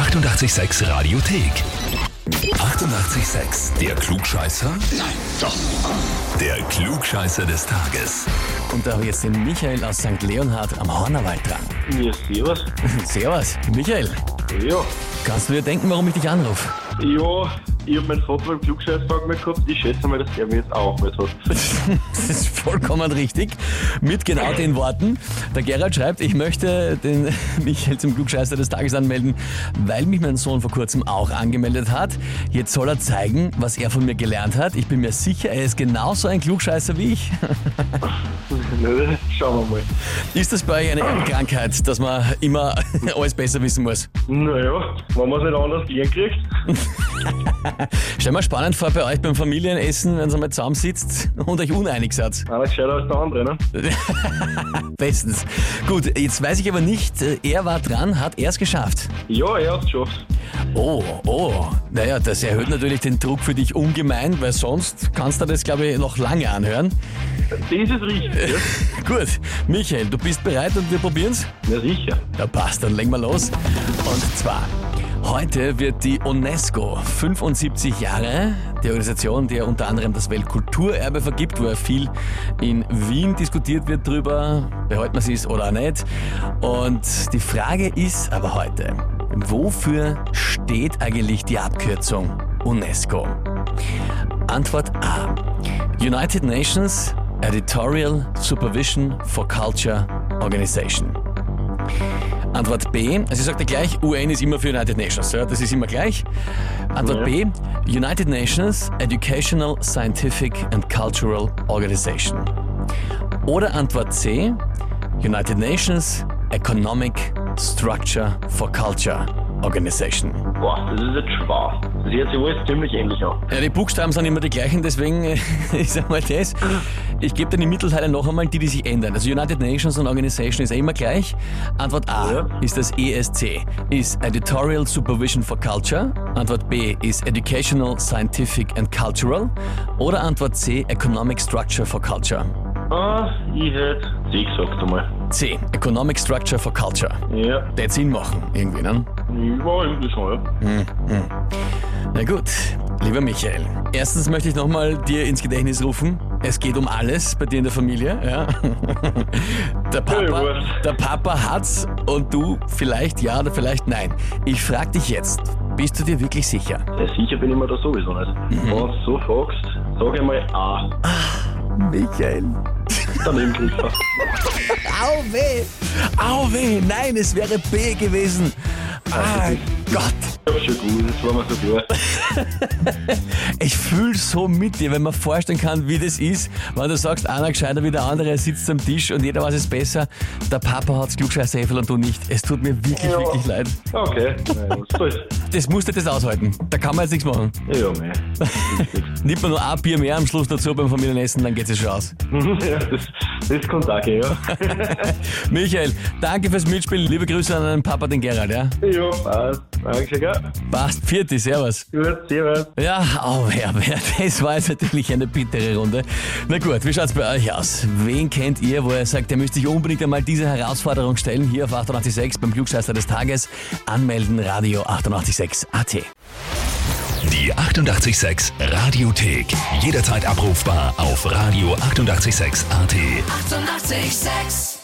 886 Radiothek. 88,6. Der Klugscheißer? Nein, doch. Der Klugscheißer des Tages. Und da habe ich jetzt den Michael aus St. Leonhard am Hornerwald dran. Ja, servus. Servus, Michael. Ja. Kannst du dir denken, warum ich dich anrufe? Ja, ich habe meinen Vater beim Klugscheißtag mal gehabt. Ich schätze mal, dass er mir jetzt auch mit hat. Das ist vollkommen richtig. Mit genau den Worten. Der Gerald schreibt, ich möchte den Michael zum Klugscheißer des Tages anmelden, weil mich mein Sohn vor kurzem auch angemeldet hat. Jetzt soll er zeigen, was er von mir gelernt hat. Ich bin mir sicher, er ist genauso ein Klugscheißer wie ich. Schauen wir mal. Ist das bei euch eine Erbkrankheit, dass man immer alles besser wissen muss? Naja, wenn man es nicht anders kriegt. Stell mir spannend vor bei euch beim Familienessen, wenn ihr mal zusammensitzt und euch uneinig seid. Einer gescheiter als der andere, ne? Bestens. Gut, jetzt weiß ich aber nicht, äh, er war dran, hat er es geschafft? Ja, er hat es geschafft. Oh, oh. Naja, das erhöht natürlich den Druck für dich ungemein, weil sonst kannst du das, glaube ich, noch lange anhören. Das ist richtig, ja? Gut, Michael, du bist bereit und wir probieren's? Ja, sicher. Ja, passt, dann legen wir los. Und zwar, heute wird die UNESCO 75 Jahre, die Organisation, die ja unter anderem das Weltkulturerbe vergibt, wo ja viel in Wien diskutiert wird drüber, behalten wir es oder nicht. Und die Frage ist aber heute, wofür steht eigentlich die Abkürzung UNESCO? Antwort A. United Nations Editorial Supervision for Culture Organization. Antwort B, ich sagte gleich, UN ist immer für United Nations, ja, das ist immer gleich. Antwort B, United Nations Educational, Scientific and Cultural Organization. Oder Antwort C, United Nations Economic Structure for Culture Organization. Boah, das ist jetzt schwer. Sich alles ziemlich ähnlich an. Ja, die Buchstaben sind immer die gleichen, deswegen ist einmal das. Ich gebe dann die Mittelteile noch einmal, die, die sich ändern. Also United Nations und Organization ist ja immer gleich. Antwort A Ja. ist das ESC, ist Editorial Supervision for Culture. Antwort B ist Educational, Scientific and Cultural. Oder Antwort C, Economic Structure for Culture. Ah, ich hätte C gesagt einmal. C, Economic Structure for Culture. Ja, Der Sinn machen, irgendwie, ne? ich war irgendwie schon, ja. Na gut, lieber Michael. Erstens möchte ich nochmal dir ins Gedächtnis rufen. Es geht um alles bei dir in der Familie. Ja? Der, Papa, der Papa hat's und du vielleicht ja oder vielleicht nein. Ich frage dich jetzt, bist du dir wirklich sicher? Ja, sicher bin ich mir da sowieso nicht. Wenn du so fragst, sag ich mal A. Michael. Daneben. Au weh! Au weh! Nein, es wäre B gewesen. Ah, Gott! Ich hab's schon gut, das war mir so klar. Ich fühle so mit dir, wenn man vorstellen kann, wie das ist, wenn du sagst, einer gescheiter wie der andere, er sitzt am Tisch und jeder weiß es besser. Der Papa hat's Klugscheißerhefel und du nicht. Es tut mir wirklich, Ja. wirklich leid. Okay, naja, was soll's. Das musst du das aushalten. Da kann man jetzt nichts machen. Ja, mei. Nimmt man nur ein Bier mehr am Schluss dazu beim Familienessen, dann geht's ja schon aus. ja, das, das kann auch ja. Michael, danke fürs Mitspielen. Liebe Grüße an deinen Papa, den Gerald, ja? Ja, passt. Danke, gell? Passt, Vierti, servus. Gut, servus. Ja, oh, wer, wer, das war jetzt natürlich eine bittere Runde. Na gut, wie schaut's bei euch aus? Wen kennt ihr, wo ihr sagt, ihr müsst sich unbedingt einmal diese Herausforderung stellen, hier auf 886 beim Klugscheißer des Tages. Anmelden, Radio 886 AT. Die 88,6 Radiothek. Jederzeit abrufbar auf radio886.at. 88,6. Eighty-eight, sex.